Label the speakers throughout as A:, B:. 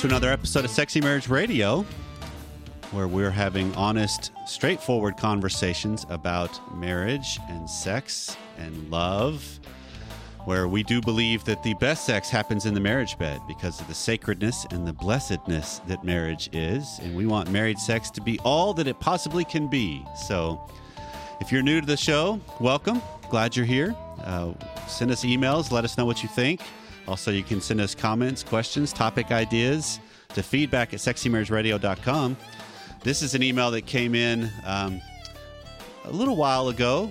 A: to another episode of Sexy Marriage Radio, where we're having honest, straightforward conversations about marriage and sex and love. Where we do believe that the best sex happens in the marriage bed because of the sacredness and the blessedness that marriage is. And we want married sex to be all that it possibly can be. So, if you're new to the show, welcome. Glad you're here. Uh, send us emails. Let us know what you think. Also, you can send us comments, questions, topic ideas to feedback at sexymarriageradio.com. This is an email that came in um, a little while ago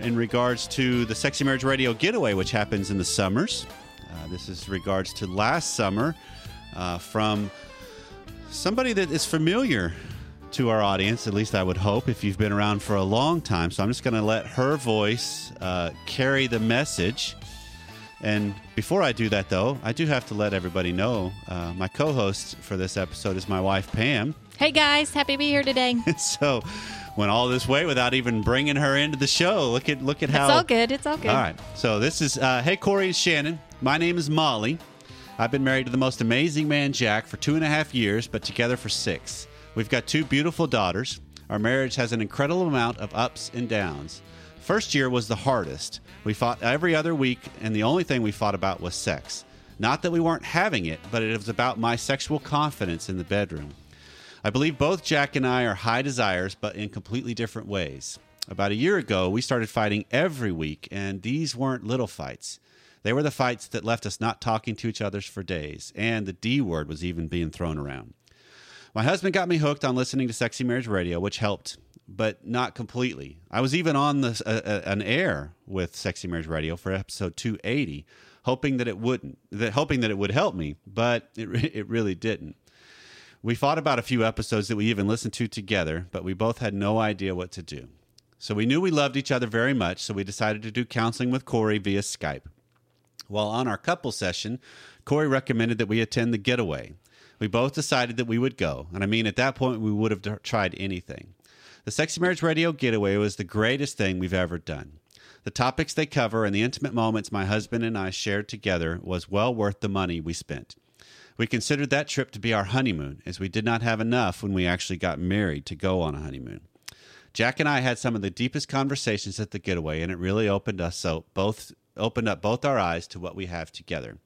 A: in regards to the Sexy Marriage Radio getaway, which happens in the summers. Uh, this is regards to last summer uh, from somebody that is familiar to our audience, at least I would hope, if you've been around for a long time. So I'm just going to let her voice uh, carry the message. And before I do that, though, I do have to let everybody know uh, my co host for this episode is my wife, Pam.
B: Hey guys, happy to be here today.
A: so went all this way without even bringing her into the show. Look at look at how
B: It's all good. It's all good.
A: All right. So this is uh, hey Corey and Shannon. My name is Molly. I've been married to the most amazing man Jack for two and a half years, but together for six. We've got two beautiful daughters. Our marriage has an incredible amount of ups and downs. First year was the hardest. We fought every other week, and the only thing we fought about was sex. Not that we weren't having it, but it was about my sexual confidence in the bedroom. I believe both Jack and I are high desires, but in completely different ways. About a year ago, we started fighting every week, and these weren't little fights. They were the fights that left us not talking to each other for days, and the D word was even being thrown around. My husband got me hooked on listening to Sexy Marriage Radio, which helped, but not completely. I was even on the, uh, uh, an air with Sexy Marriage Radio for episode 280, hoping that it wouldn't, that hoping that it would help me, but it, it really didn't. We fought about a few episodes that we even listened to together, but we both had no idea what to do. So we knew we loved each other very much, so we decided to do counseling with Corey via Skype. While on our couple session, Corey recommended that we attend the getaway. We both decided that we would go, and I mean, at that point, we would have tried anything. The Sexy Marriage Radio Getaway was the greatest thing we've ever done. The topics they cover and the intimate moments my husband and I shared together was well worth the money we spent. We considered that trip to be our honeymoon, as we did not have enough when we actually got married to go on a honeymoon. Jack and I had some of the deepest conversations at the getaway, and it really opened us so both opened up both our eyes to what we have together.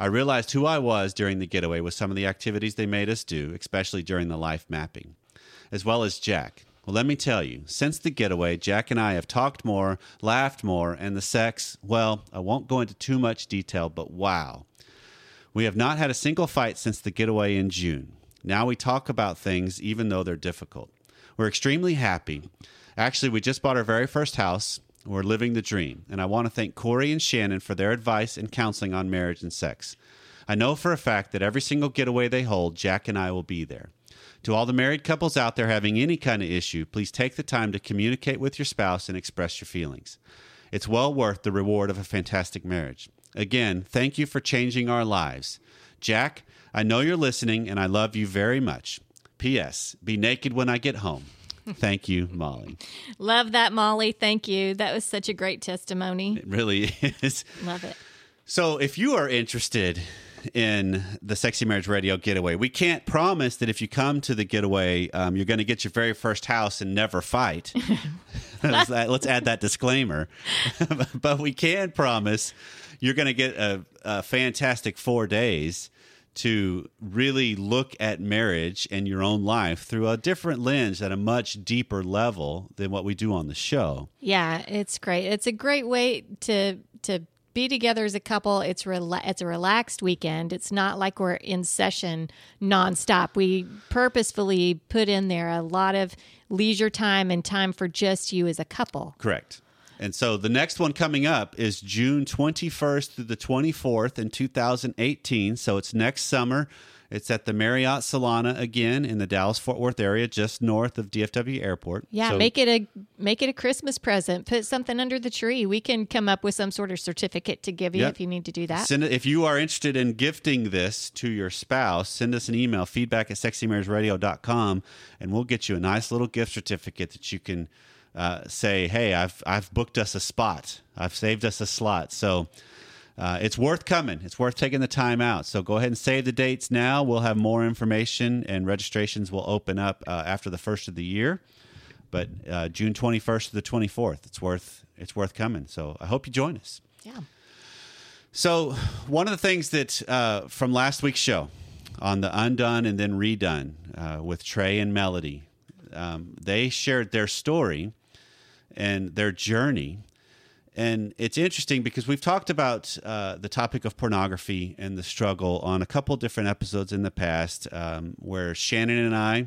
A: I realized who I was during the getaway with some of the activities they made us do, especially during the life mapping, as well as Jack. Well, let me tell you, since the getaway, Jack and I have talked more, laughed more, and the sex, well, I won't go into too much detail, but wow. We have not had a single fight since the getaway in June. Now we talk about things even though they're difficult. We're extremely happy. Actually, we just bought our very first house. We're living the dream. And I want to thank Corey and Shannon for their advice and counseling on marriage and sex. I know for a fact that every single getaway they hold, Jack and I will be there. To all the married couples out there having any kind of issue, please take the time to communicate with your spouse and express your feelings. It's well worth the reward of a fantastic marriage. Again, thank you for changing our lives. Jack, I know you're listening and I love you very much. P.S. Be naked when I get home. Thank you, Molly.
B: Love that, Molly. Thank you. That was such a great testimony.
A: It really is.
B: Love it.
A: So, if you are interested in the Sexy Marriage Radio getaway, we can't promise that if you come to the getaway, um, you're going to get your very first house and never fight. let's, let's add that disclaimer. but we can promise you're going to get a, a fantastic four days to really look at marriage and your own life through a different lens at a much deeper level than what we do on the show.
B: Yeah, it's great. It's a great way to to be together as a couple. It's rela- it's a relaxed weekend. It's not like we're in session nonstop. We purposefully put in there a lot of leisure time and time for just you as a couple.
A: Correct. And so the next one coming up is June 21st through the 24th in 2018. So it's next summer. It's at the Marriott Solana again in the Dallas Fort Worth area, just north of DFW Airport.
B: Yeah,
A: so,
B: make it a make it a Christmas present. Put something under the tree. We can come up with some sort of certificate to give you
A: Yep.
B: if you need to do that.
A: Send it, if you are interested in gifting this to your spouse, send us an email, feedback at sexymarriageradio.com, and we'll get you a nice little gift certificate that you can uh, say, hey, I've, I've booked us a spot. I've saved us a slot. So uh, it's worth coming. It's worth taking the time out. So go ahead and save the dates now. We'll have more information, and registrations will open up uh, after the first of the year. But uh, June 21st to the 24th, it's worth it's worth coming. So I hope you join us.
B: Yeah.
A: So one of the things that uh, from last week's show on the undone and then redone uh, with Trey and Melody, um, they shared their story and their journey. And it's interesting because we've talked about uh, the topic of pornography and the struggle on a couple different episodes in the past, um, where Shannon and I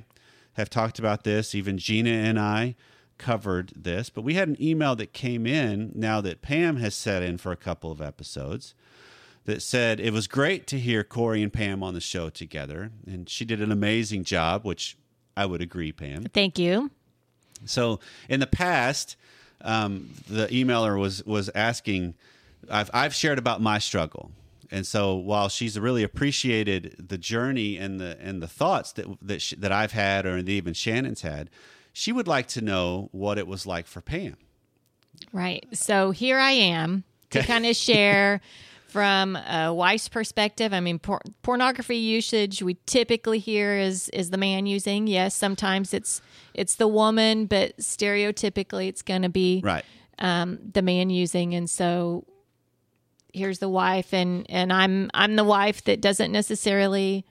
A: have talked about this. Even Gina and I covered this. But we had an email that came in now that Pam has set in for a couple of episodes that said it was great to hear Corey and Pam on the show together. And she did an amazing job, which I would agree, Pam.
B: Thank you.
A: So in the past, um, the emailer was was asking, I've I've shared about my struggle, and so while she's really appreciated the journey and the and the thoughts that that she, that I've had or even Shannon's had, she would like to know what it was like for Pam.
B: Right. So here I am to kind of share from a wife's perspective. I mean, por- pornography usage we typically hear is is the man using. Yes, sometimes it's it's the woman, but stereotypically it's going to be
A: Right.
B: um, the man using. And so here's the wife, and and I'm I'm the wife that doesn't necessarily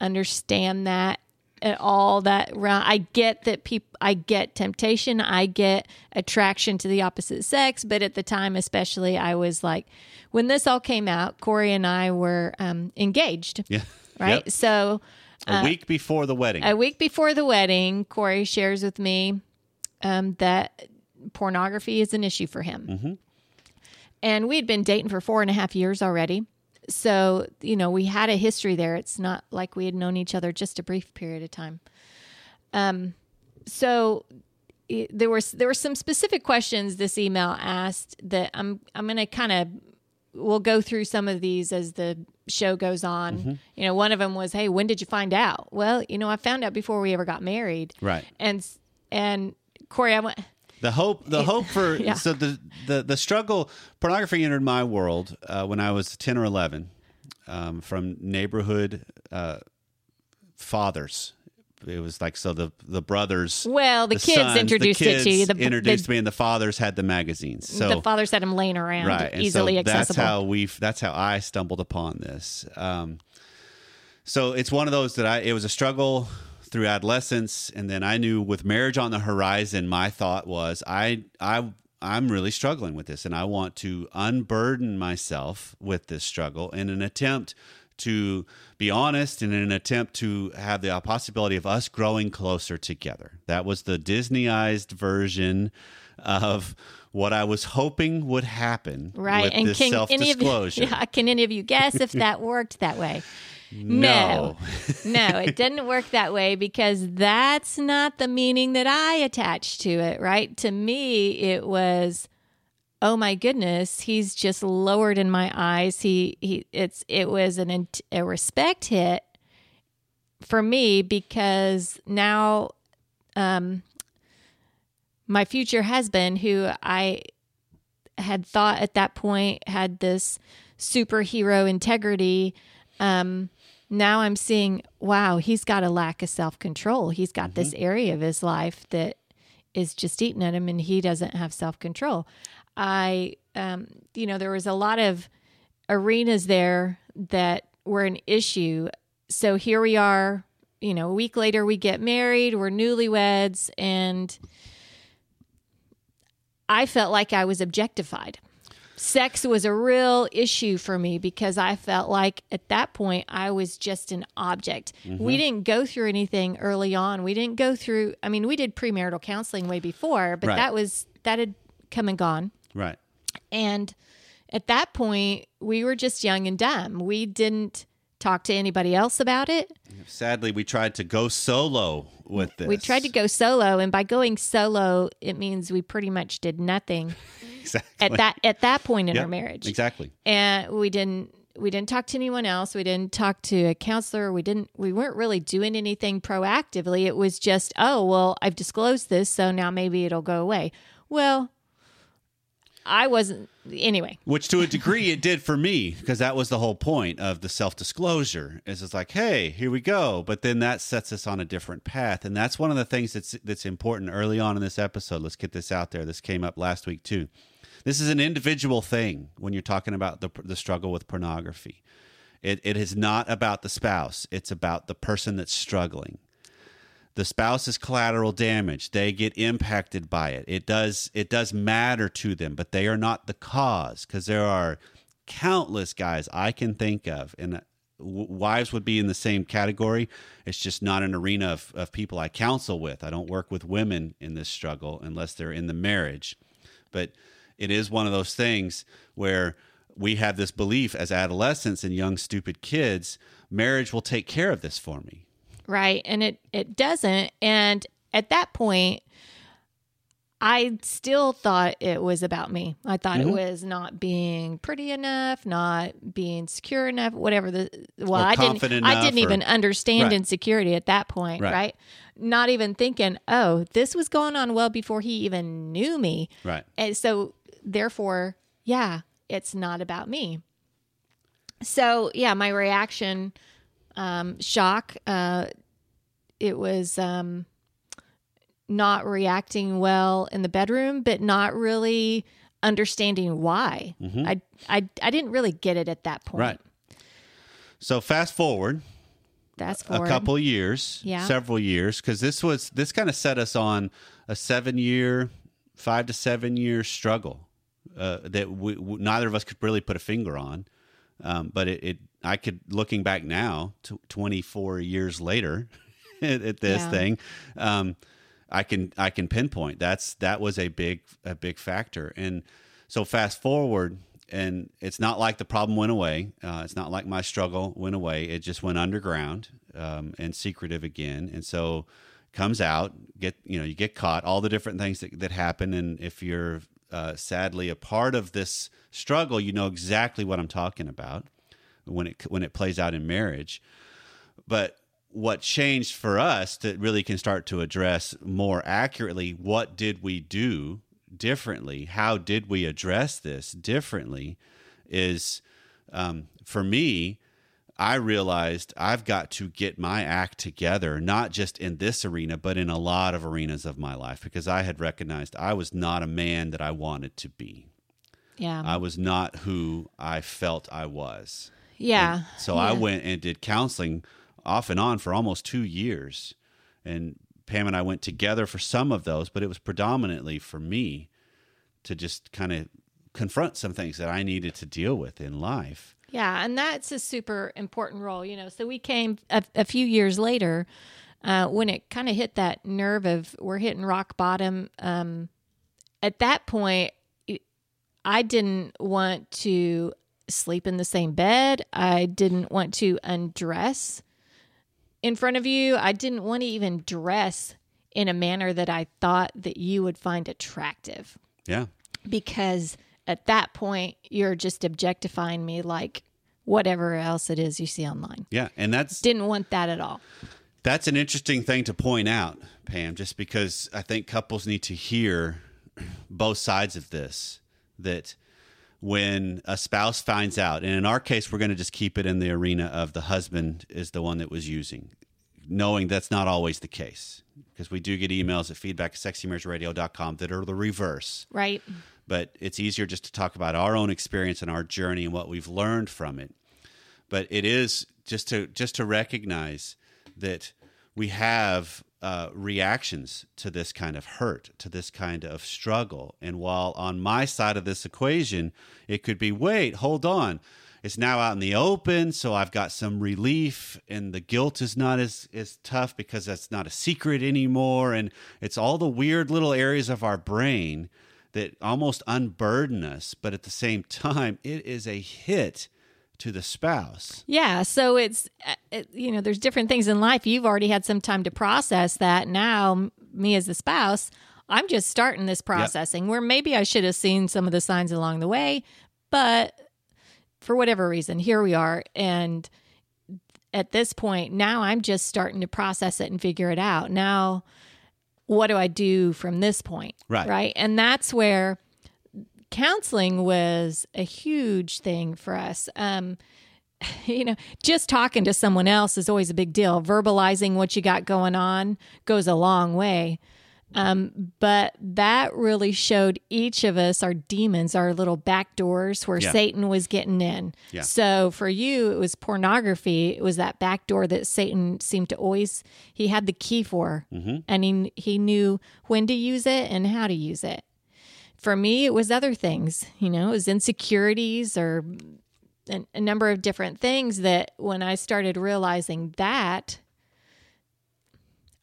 B: understand that at all that round. I get that people i get temptation. I get attraction to the opposite sex. But at the time especially i was like when this all came out corey and i were um, engaged.
A: Yeah.
B: right?
A: Yep.
B: so
A: A week before the wedding.
B: a week before the wedding corey shares with me um, that pornography is an issue for him. And we'd been dating for four and a half years already so you know we had a history there. It's not like we had known each other just a brief period of time. Um so it, there was there were some specific questions this email asked that i'm i'm going to kind of we'll go through some of these as the show goes on. You know one of them was hey when did you find out? Well you know i found out before we ever got married.
A: Right.
B: and and corey i went
A: The hope, the hope for
B: Yeah.
A: so the, the the struggle. Pornography entered my world uh, when I was ten or eleven, um, from neighborhood uh, fathers. It was like so the the brothers.
B: Well, the kids
A: sons,
B: introduced
A: the
B: it to you.
A: kids
B: The-
A: introduced
B: the-
A: me, and the fathers had the magazines. So
B: the fathers had them laying around
A: right,
B: easily
A: so
B: accessible
A: That's how we. That's how I stumbled upon this. Um, so it's one of those that I. It was a struggle through adolescence, and then I knew with marriage on the horizon, my thought was I I I'm really struggling with this, and I want to unburden myself with this struggle in an attempt to be honest and in an attempt to have the possibility of us growing closer together. That was the Disneyized version of what I was hoping would happen
B: right
A: with
B: and
A: this
B: can any of you
A: self-disclosure.
B: yeah, can any of you guess if that worked that way
A: No.
B: no. It didn't work that way because that's not the meaning that i attached to it right? To me it was oh my goodness he's just lowered in my eyes. He he it's it was an a respect hit for me because now um my future husband who i had thought at that point had this superhero integrity um now i'm seeing wow he's got a lack of self-control. He's got this area of his life that is just eating at him and he doesn't have self-control. I um you know there was a lot of arenas there that were an issue. So here we are you know a week later we get married we're newlyweds and I felt like I was objectified. Sex was a real issue for me because I felt like at that point I was just an object. We mm-hmm. didn't go through anything early on. We didn't go through, I mean, we did premarital counseling way before, but
A: Right.
B: that was, that had come and gone.
A: Right.
B: And at that point, we were just young and dumb. We didn't talk to anybody else about it.
A: Sadly, we tried to go solo with this.
B: We tried to go solo, and by going solo, it means we pretty much did nothing
A: exactly.
B: at that at that point in
A: Yep,
B: our marriage.
A: Exactly.
B: and we didn't we didn't talk to anyone else we didn't talk to a counselor we didn't we weren't really doing anything proactively it was just oh well i've disclosed this so now maybe it'll go away well I wasn't anyway.
A: Which to a degree it did for me because that was the whole point of the self disclosure. Is it's like, hey, here we go. But then that sets us on a different path, and that's one of the things that's that's important early on in this episode. Let's get this out there. This came up last week too. This is an individual thing when you're talking about the the struggle with pornography. It it is not about the spouse. It's about the person that's struggling. The spouse is collateral damage. They get impacted by it. It does it does matter to them but they are not the cause because there are countless guys i can think of and uh, wives would be in the same category. It's just not an arena of, of people i counsel with. I don't work with women in this struggle unless they're in the marriage. But it is one of those things where we have this belief as adolescents and young stupid kids marriage will take care of this for me
B: right? And it it doesn't. And at that point, I still thought it was about me. I thought
A: Mm-hmm.
B: it was not being pretty enough, not being secure enough, whatever the well,
A: Or
B: I didn't I didn't
A: or-
B: even understand
A: Right.
B: insecurity at that point,
A: Right.
B: right. Not even thinking, "Oh, this was going on well before he even knew me."
A: right
B: And so, therefore, yeah, it's not about me. So, yeah, my reaction, um, shock. Uh, it was um, not reacting well in the bedroom, but not really understanding why. I, I, I didn't really get it at that point.
A: right so fast forward
B: That's
A: a couple years,
B: Yeah.
A: several years, because this was this kind of set us on a seven year, five to seven year struggle uh, that we, we, neither of us could really put a finger on. Um, but it, it, I could looking back now, t- twenty four years later, at, at this
B: Yeah.
A: thing, um, I can I can pinpoint that's that was a big a big factor. And so fast forward, and it's not like the problem went away. Uh, it's not like my struggle went away. It just went underground um, and secretive again. And so comes out, get you know, you get caught. All the different things that that happen, and if you're uh, sadly a part of this struggle, you know exactly what I'm talking about when it when it plays out in marriage. But what changed for us that really can start to address more accurately what did we do differently? How did we address this differently? Is um, for me, I realized I've got to get my act together, not just in this arena, but in a lot of arenas of my life, because I had recognized I was not a man that I wanted to be.
B: Yeah.
A: I was not who I felt I was.
B: yeah.
A: So I went and did counseling off and on for almost two years. And Pam and I went together for some of those, but it was predominantly for me to just kind of confront some things that I needed to deal with in life.
B: Yeah, and that's a super important role, you know. So we came a, a few years later uh, when it kind of hit that nerve of we're hitting rock bottom. Um, at that point, it- I didn't want to sleep in the same bed. I didn't want to undress in front of you. I didn't want to even dress in a manner that I thought that you would find attractive
A: Yeah.
B: because at that point you're just objectifying me like whatever else it is you see online.
A: Yeah. And that's
B: Didn't want that at all.
A: That's an interesting thing to point out, Pam, just because I think couples need to hear both sides of this. That when a spouse finds out, and in our case, we're going to just keep it in the arena of the husband is the one that was using, knowing that's not always the case. Because we do get emails at feedback at sexymarriageradio.com that are the reverse.
B: Right?
A: but it's easier just to talk about our own experience and our journey and what we've learned from it. But it is just to just to recognize that we have uh, reactions to this kind of hurt to this kind of struggle. And while on my side of this equation it could be wait hold on it's now out in the open so i've got some relief and the guilt is not as, as tough because that's not a secret anymore and it's all the weird little areas of our brain that almost unburden us, but at the same time, it is a hit to the spouse.
B: Yeah. So it's, uh, it, you know, there's different things in life. You've already had some time to process that. Now, me as the spouse, I'm just starting this processing where maybe I should have seen some of the signs along the way, but for whatever reason, here we are. And at this point, now I'm just starting to process it and figure it out. Now, what do I do from this point?
A: Right.
B: Right. And that's where counseling was a huge thing for us. Um, you know, just talking to someone else is always a big deal. Verbalizing what you got going on goes a long way. Um, but that really showed each of us our demons, our little back doors where
A: Yeah.
B: Satan was getting in.
A: Yeah.
B: So for you, it was pornography. It was that back door that Satan seemed to always he had the key for, and he he knew when to use it and how to use it. For me, it was other things. You know, it was insecurities or a, a number of different things that when I started realizing that,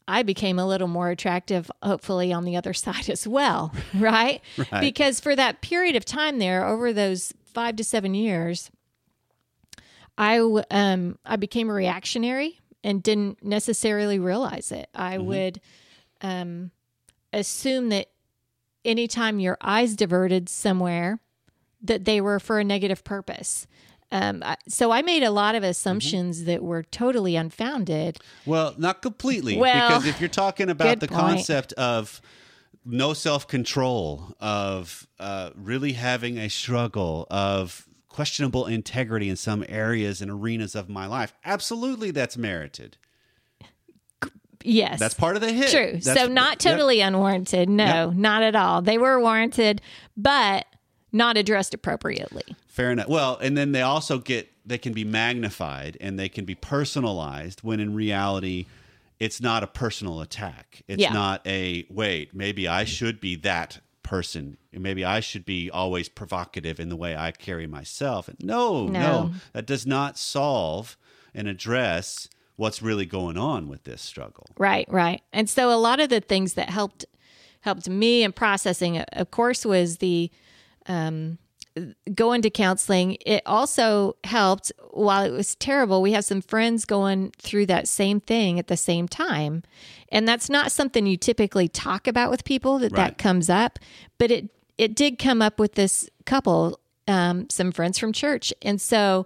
B: I became a little more attractive, hopefully, on the other side as well, right?
A: Right.
B: Because for that period of time there, over those five to seven years, I um I became a reactionary and didn't necessarily realize it. I would um assume that anytime your eyes diverted somewhere, that they were for a negative purpose. Um, so I made a lot of assumptions that were totally unfounded.
A: Well, not completely.
B: Well,
A: because if you're talking about the
B: point.
A: concept of no self control, of uh, really having a struggle, of questionable integrity in some areas and arenas of my life, absolutely that's merited.
B: Yes,
A: That's part of the hit.
B: True.
A: That's-
B: so not
A: yep.
B: totally unwarranted. No, not at all. They were warranted, but not addressed appropriately.
A: Fair enough. Well, and then they also get they can be magnified and they can be personalized when in reality it's not a personal attack. It's
B: Yeah.
A: not a wait, maybe I should be that person. Maybe I should be always provocative in the way I carry myself. No, no,
B: No.
A: that does not solve and address what's really going on with this struggle.
B: Right, right. And so a lot of the things that helped helped me in processing, of course, was the um, going to counseling. It also helped while it was terrible. We have some friends going through that same thing at the same time, and that's not something you typically talk about with people. That
A: Right.
B: that comes up, but it it did come up with this couple, um, some friends from church, and so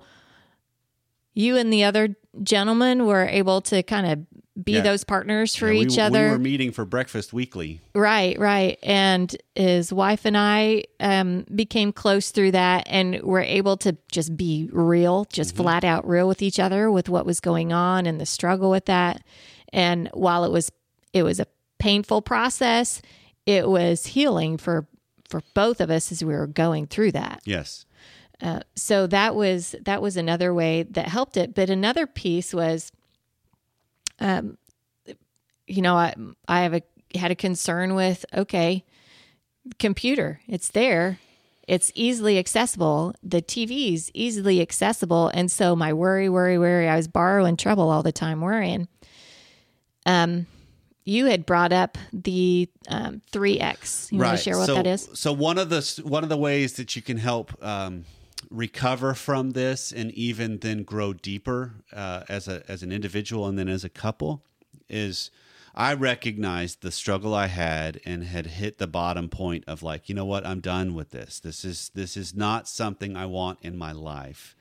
B: you and the other gentleman were able to kind of be
A: Yeah.
B: those partners for
A: Yeah, we-
B: each other.
A: We were meeting for breakfast weekly.
B: Right, right. And his wife and I um, became close through that and we were able to just be real, just flat out real with each other with what was going on and the struggle with that. And while it was it was a painful process, it was healing for for both of us as we were going through that.
A: Yes.
B: Uh, so that was that was another way that helped it. But another piece was, um, you know, I I have a had a concern with okay, computer. It's there. It's easily accessible. The TV's easily accessible, and so my worry, worry, worry. I was borrowing trouble all the time, worrying. Um, you had brought up the um, 3X. You want to share what
A: so,
B: that is?
A: So one of the one of the ways that you can help um, recover from this and even then grow deeper uh, as a as an individual and then as a couple is I recognized the struggle I had and had hit the bottom point of like you know what I'm done with this. This is this is not something I want in my life.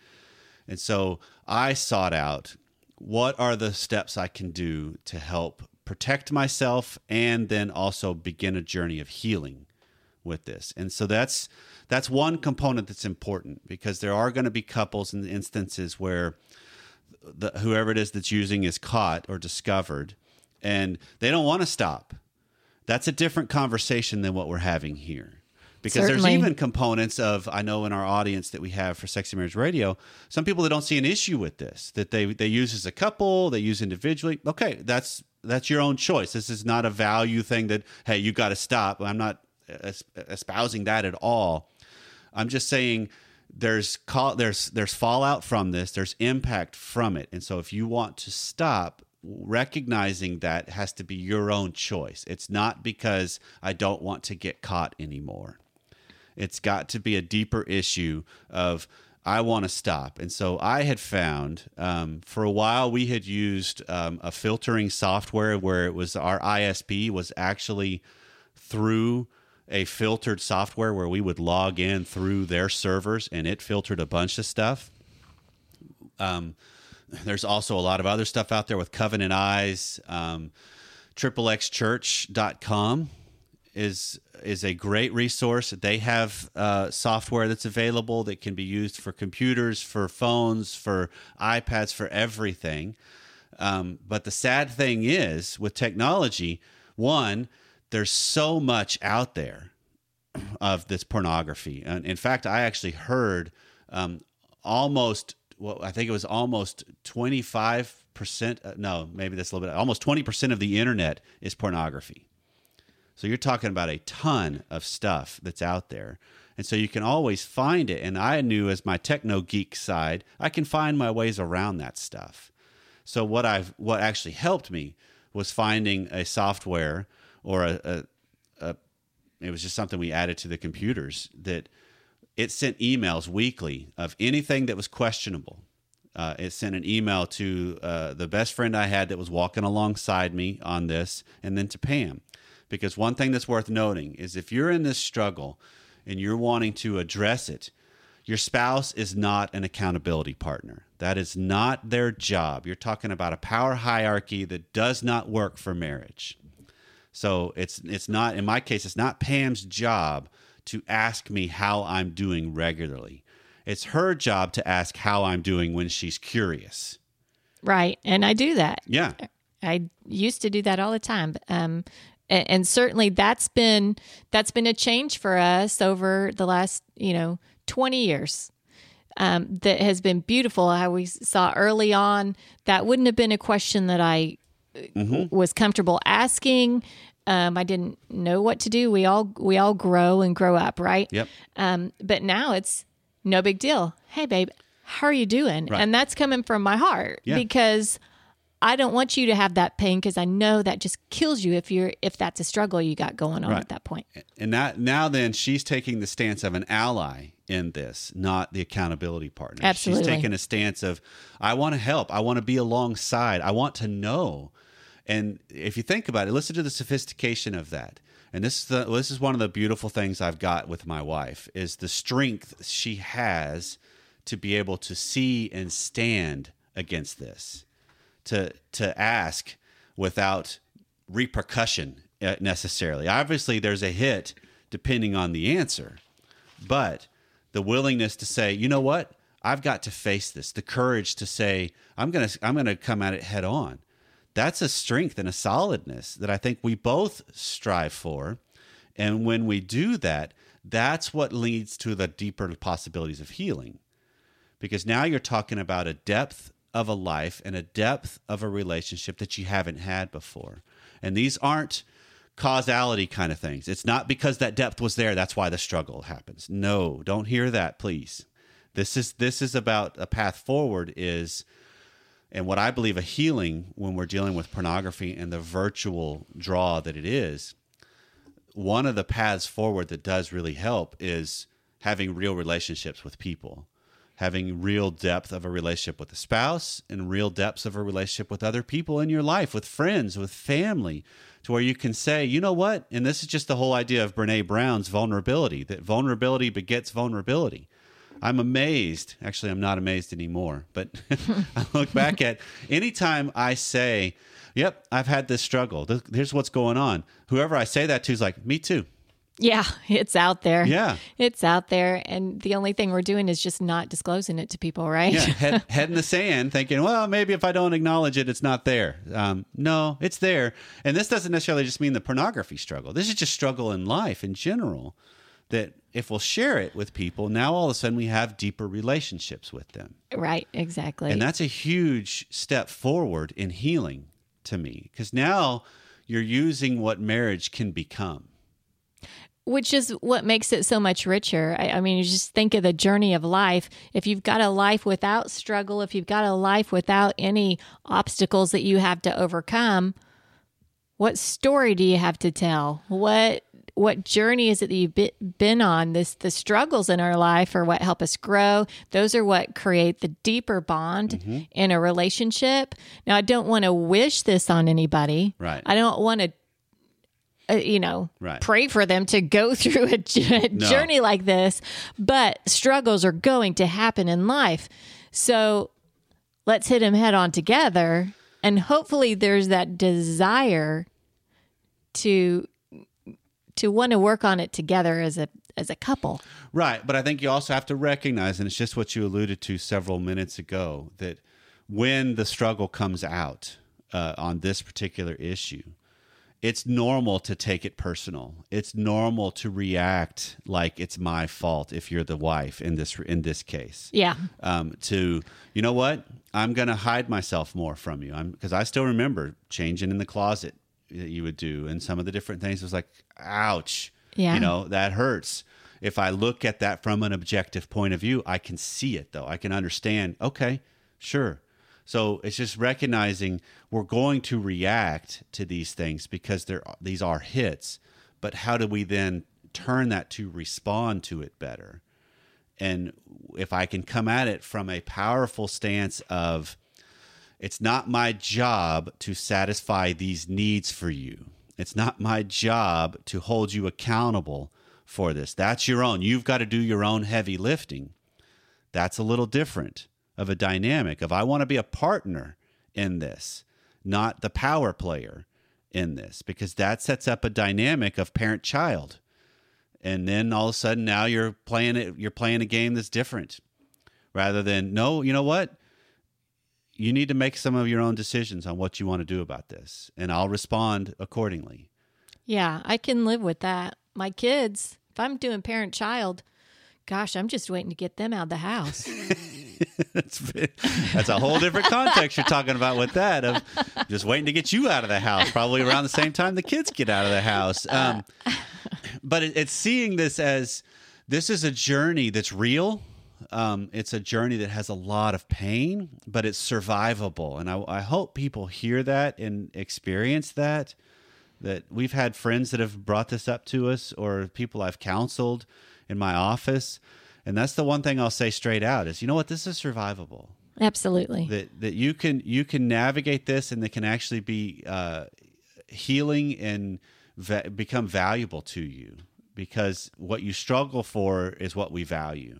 A: And so I sought out what are the steps I can do to help protect myself and then also begin a journey of healing with this. And so that's that's one component that's important because there are going to be couples and instances where the, whoever it is that's using is caught or discovered and they don't want to stop. That's a different conversation than what we're having here. Because
B: Certainly.
A: there's even components of I know in our audience that we have for Sexy Marriage Radio, some people that don't see an issue with this, that they they use as a couple, they use individually. Okay, that's that's your own choice. This is not a value thing that hey, you got to stop. I'm not espousing that at all. I'm just saying there's call, there's there's fallout from this. There's impact from it, and so if you want to stop, recognizing that has to be your own choice. It's not because I don't want to get caught anymore. It's got to be a deeper issue of I want to stop. And so I had found um, for a while we had used um, a filtering software where it was our ISP was actually through a filtered software where we would log in through their servers and it filtered a bunch of stuff. Um, there's also a lot of other stuff out there with Covenant Eyes, um, xxxchurch.com is is a great resource. They have uh, software that's available that can be used for computers, for phones, for iPads, for everything. Um, but the sad thing is, with technology, one, there's so much out there of this pornography. And in fact, I actually heard um, almost, well, I think it was almost 25%. Uh, no, maybe that's a little bit, almost 20% of the internet is pornography. So you're talking about a ton of stuff that's out there. And so you can always find it. And I knew as my techno geek side, I can find my ways around that stuff. So what I've what actually helped me was finding a software or a, a, a it was just something we added to the computers that it sent emails weekly of anything that was questionable. Uh, it sent an email to uh, the best friend I had that was walking alongside me on this, and then to Pam. Because one thing that's worth noting is if you're in this struggle and you're wanting to address it, your spouse is not an accountability partner. That is not their job. You're talking about a power hierarchy that does not work for marriage. So it's it's not in my case it's not Pam's job to ask me how I'm doing regularly. It's her job to ask how I'm doing when she's curious.
B: Right. And I do that.
A: Yeah.
B: I used to do that all the time. Um, and, and certainly that's been that's been a change for us over the last you know 20 years um, that has been beautiful how we saw early on that wouldn't have been a question that i mm-hmm. was comfortable asking um, i didn't know what to do we all we all grow and grow up right
A: Yep.
B: um, but now it's no big deal hey babe how are you doing
A: Right.
B: and that's coming from my heart
A: Yeah.
B: because I don't want you to have that pain because I know that just kills you if you're if that's a struggle you got going on
A: Right.
B: at that point.
A: And that now then she's taking the stance of an ally in this, not the accountability partner.
B: Absolutely.
A: She's taking a stance of I want to help, I want to be alongside, I want to know. And if you think about it, listen to the sophistication of that. And this is the, this is one of the beautiful things I've got with my wife is the strength she has to be able to see and stand against this to to ask without repercussion uh, necessarily. Obviously, there's a hit depending on the answer, but the willingness to say, you know what, I've got to face this. The courage to say, I'm gonna I'm gonna come at it head on. That's a strength and a solidness that I think we both strive for. And when we do that, that's what leads to the deeper possibilities of healing because now you're talking about a depth of a life and a depth of a relationship that you haven't had before. And these aren't causality kind of things. It's not because that depth was there that's why the struggle happens. No, don't hear that, please. This is this is about a path forward is and what I believe a healing when we're dealing with pornography and the virtual draw that it is. One of the paths forward that does really help is having real relationships with people having real depth of a relationship with a spouse and real depths of a relationship with other people in your life, with friends, with family, to where you can say, you know what? And this is just the whole idea of Brene Brown's vulnerability that vulnerability begets vulnerability. I'm amazed. Actually, I'm not amazed anymore, but I look back at anytime I say, Yep, I've had this struggle. Here's what's going on. Whoever I say that to is like, Me too.
B: Yeah, it's out there.
A: Yeah.
B: It's out there. And the only thing we're doing is just not disclosing it to people, right?
A: Yeah, head, head in the sand, thinking, well, maybe if I don't acknowledge it, it's not there. Um, no, it's there. And this doesn't necessarily just mean the pornography struggle. This is just struggle in life in general. That if we'll share it with people, now all of a sudden we have deeper relationships with them.
B: right, exactly.
A: And that's a huge step forward in healing to me because now you're using what marriage can become.
B: which is what makes it so much richer. I, I mean, you just think of the journey of life. If you've got a life without struggle, if you've got a life without any obstacles that you have to overcome, what story do you have to tell? What what journey is it that you've been on? This the struggles in our life are what help us grow. Those are what create the deeper bond in a relationship. Now, I don't want to wish this on anybody.
A: Right.
B: I don't want to uh, you know,
A: Right.
B: pray for them to go through a j- journey like this, but struggles are going to happen in life. So let's hit them head on together. And hopefully there's that desire to to want to work on it together as a as a couple.
A: Right. But I think you also have to recognize, and it's just what you alluded to several minutes ago, that when the struggle comes out uh, on this particular issue, it's normal to take it personal. It's normal to react like it's my fault if you're the wife in this in this case.
B: Yeah.
A: Um, to you know what, I'm going to hide myself more from you. I'm because I still remember changing in the closet that you would do, and some of the different things. Was like, ouch.
B: Yeah.
A: You know that hurts. If I look at that from an objective point of view, I can see it though. I can understand. Okay, sure. So it's just recognizing we're going to react to these things because they're these are hits, but how do we then turn that to respond to it better? And if I can come at it from a powerful stance of it's not my job to satisfy these needs for you. It's not my job to hold you accountable for this. That's your own. You've got to do your own heavy lifting. That's a little different of a dynamic of I want to be a partner in this, not the power player in this, because that sets up a dynamic of parent child. And then all of a sudden now you're playing it you're playing a game that's different. Rather than no, you know what? You need to make some of your own decisions on what you want to do about this, and I'll respond accordingly.
B: Yeah, I can live with that. My kids, if I'm doing parent child, gosh, I'm just waiting to get them out of the house.
A: that's, that's a whole different context you're talking about with that of just waiting to get you out of the house, probably around the same time the kids get out of the house. Um, but it, it's seeing this as this is a journey that's real. Um, it's a journey that has a lot of pain, but it's survivable. And I, I hope people hear that and experience that. That we've had friends that have brought this up to us, or people I've counseled in my office and that's the one thing I'll say straight out is, you know what, this is survivable.
B: Absolutely.
A: That that you can you can navigate this, and it can actually be uh, healing and va- become valuable to you because what you struggle for is what we value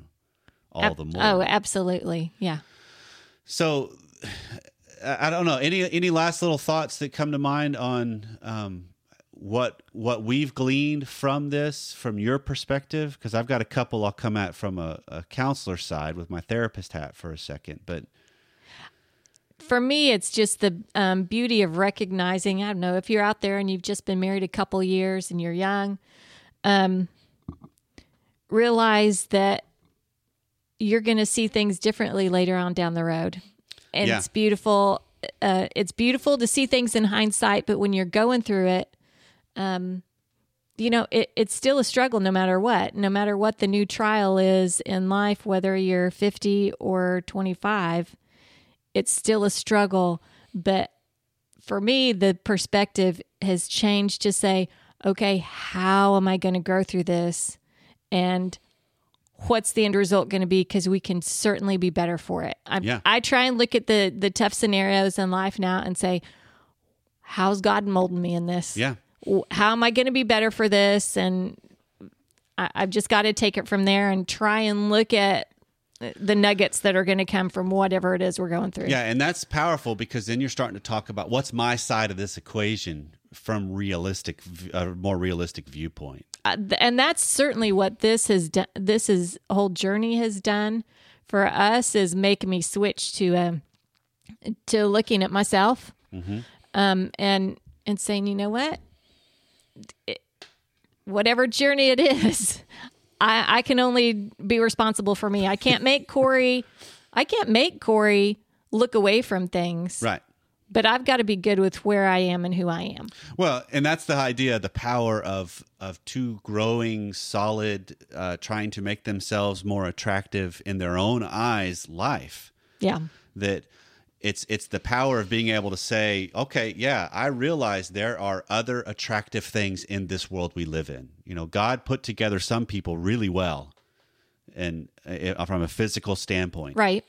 A: all the more.
B: Oh, absolutely. Yeah.
A: So I don't know any any last little thoughts that come to mind on um, what what we've gleaned from this from your perspective because i've got a couple i'll come at from a, a counselor side with my therapist hat for a second but
B: for me it's just the um, beauty of recognizing i don't know if you're out there and you've just been married a couple years and you're young um, realize that you're going to see things differently later on down the road and
A: Yeah.
B: it's beautiful uh, it's beautiful to see things in hindsight but when you're going through it um, you know, it, it's still a struggle no matter what, no matter what the new trial is in life, whether you're 50 or 25, it's still a struggle. But for me, the perspective has changed to say, okay, how am I going to grow through this? And what's the end result going to be? Because we can certainly be better for it. I,
A: Yeah.
B: I try and look at the, the tough scenarios in life now and say, how's God molding me in this?
A: yeah
B: how am I going to be better for this? And I, I've just got to take it from there and try and look at the nuggets that are going to come from whatever it is we're going through.
A: yeah and that's powerful because then you're starting to talk about what's my side of this equation from realistic a more realistic viewpoint?
B: Uh, th- and that's certainly what this has done. This is whole journey has done for us is making me switch to um, to looking at myself, um, and and saying, you know what, It- whatever journey it is, I I can only be responsible for me. I can't make Corey, I can't make Corey look away from things,
A: right
B: but I've got to be good with where I am and who I am.
A: Well, and that's the idea, the power of of two growing, solid, uh, trying to make themselves more attractive in their own eyes, life.
B: Yeah.
A: That it's it's the power of being able to say, okay, yeah, I realize there are other attractive things in this world we live in. You know, God put together some people really well, and uh, from a physical standpoint,
B: Right.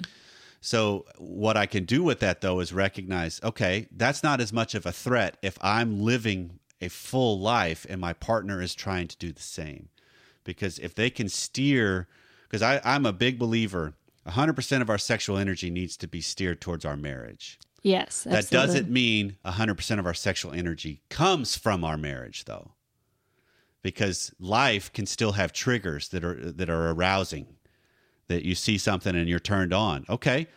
A: So what I can do with that though is recognize, okay, that's not as much of a threat if I'm living a full life and my partner is trying to do the same. Because if they can steer, because I'm a big believer, 100% of our sexual energy needs to be steered towards our marriage.
B: Yes.
A: That doesn't mean 100% of our sexual energy comes from our marriage, though. because life can still have triggers that are that are arousing that you see something and you're turned on okay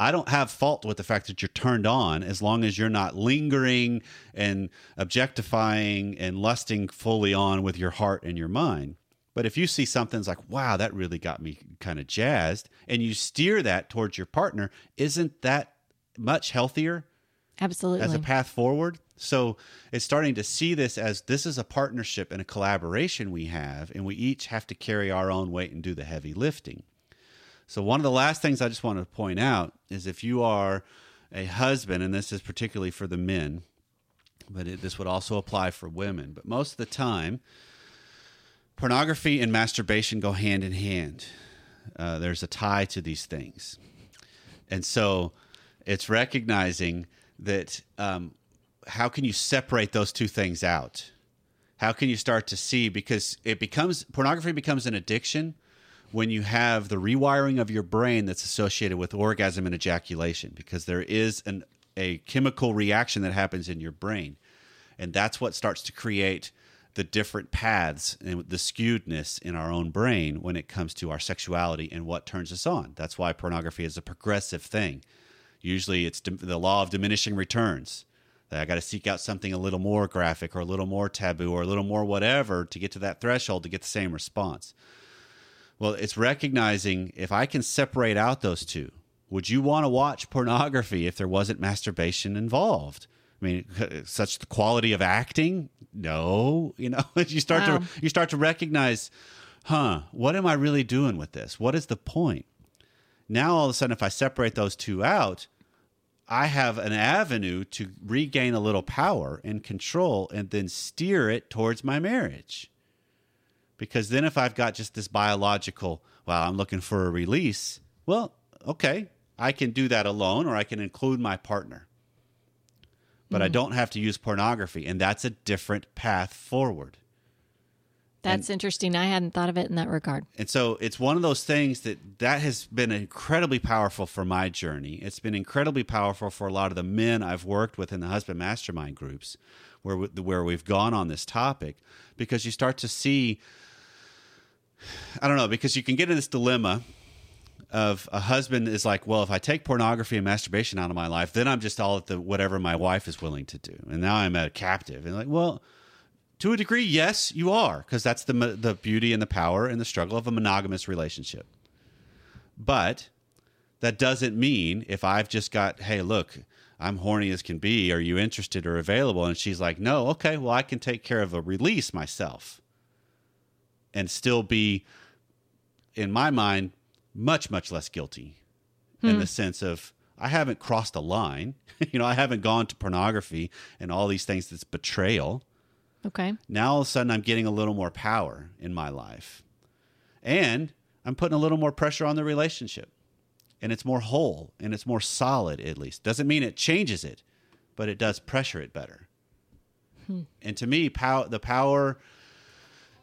A: i don't have fault with the fact that you're turned on as long as you're not lingering and objectifying and lusting fully on with your heart and your mind but if you see something's like wow that really got me kind of jazzed and you steer that towards your partner isn't that much healthier
B: Absolutely.
A: as a path forward. So it's starting to see this as this is a partnership and a collaboration we have, and we each have to carry our own weight and do the heavy lifting. So, one of the last things I just want to point out is if you are a husband, and this is particularly for the men, but it, this would also apply for women, but most of the time, pornography and masturbation go hand in hand. Uh, there's a tie to these things. And so it's recognizing that um, how can you separate those two things out? How can you start to see because it becomes pornography becomes an addiction when you have the rewiring of your brain that's associated with orgasm and ejaculation because there is an a chemical reaction that happens in your brain and that's what starts to create the different paths and the skewedness in our own brain when it comes to our sexuality and what turns us on. That's why pornography is a progressive thing. Usually it's the law of diminishing returns. That I got to seek out something a little more graphic or a little more taboo or a little more whatever to get to that threshold to get the same response. Well, it's recognizing if I can separate out those two, would you want to watch pornography if there wasn't masturbation involved? I mean, such the quality of acting? No, you know, you start
B: Wow.
A: to you start to recognize, huh? What am I really doing with this? What is the point? Now all of a sudden, if I separate those two out, I have an avenue to regain a little power and control, and then steer it towards my marriage. Because then, if I've got just this biological, well, I'm looking for a release. Well, okay, I can do that alone, or I can include my partner but I hmm. don't have to use pornography. And that's a different path forward.
B: That's interesting. I hadn't thought of it in that regard.
A: And so it's one of those things that that has been incredibly powerful for my journey. It's been incredibly powerful for a lot of the men I've worked with in the husband mastermind groups where where we've gone on this topic because you start to see I don't know because you can get in this dilemma of a husband is like, well, if I take pornography and masturbation out of my life, then I'm just all at the whatever my wife is willing to do, and now I'm a captive. And like, well, to a degree, yes, you are, because that's the the beauty and the power and the struggle of a monogamous relationship. But that doesn't mean if I've just got, hey, look, I'm horny as can be. Are you interested or available? And she's like, no, okay, well, I can take care of a release myself, and still be, in my mind, much much less guilty in hmm. the sense of I haven't crossed a line. you know, I haven't gone to pornography and all these things that's betrayal.
B: Okay.
A: Now all of a sudden I'm getting a little more power in my life. And I'm putting a little more pressure on the relationship. And it's more whole and it's more solid at least. Doesn't mean it changes it, but it does pressure it better. Hmm. And to me, pow- the power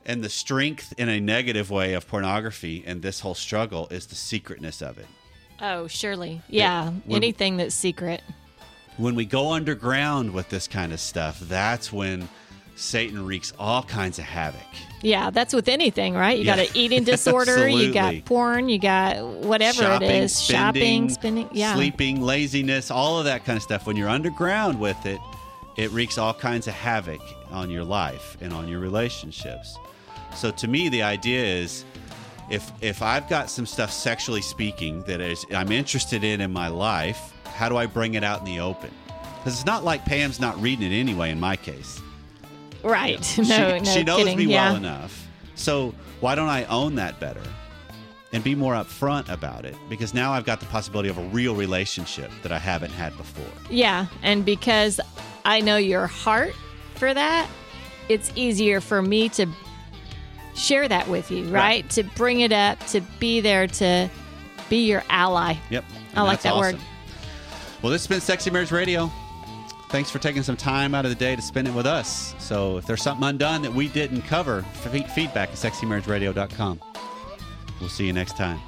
A: and the strength in a negative way of pornography and this whole struggle is the secretness of it.
B: Oh, surely. Yeah.
A: when-
B: Anything that's secret.
A: when we go underground with this kind of stuff, that's when Satan wreaks all kinds of havoc.
B: Yeah, that's with anything, right? You
A: Yeah.
B: got an eating disorder, you got porn, you got whatever
A: shopping,
B: it is, shopping, spending. Yeah.
A: sleeping, laziness, all of that kind of stuff. When you're underground with it, it wreaks all kinds of havoc on your life and on your relationships. So to me, the idea is if if I've got some stuff sexually speaking that is I'm interested in in my life, how do I bring it out in the open? Because it's not like Pam's not reading it anyway. In my case,
B: Right. No,
A: she,
B: no
A: she knows
B: kidding.
A: me
B: yeah.
A: well enough. So why don't I own that better and be more upfront about it? Because now I've got the possibility of a real relationship that I haven't had before.
B: Yeah, and because I know your heart for that, it's easier for me to share that with you, right?
A: Right.
B: To bring it up, to be there, to be your ally.
A: Yep.
B: I like that word.
A: Well, this has been Sexy Marriage Radio. Thanks for taking some time out of the day to spend it with us. So if there's something undone that we didn't cover, fe- feedback at sexymarriageradio.com. We'll see you next time.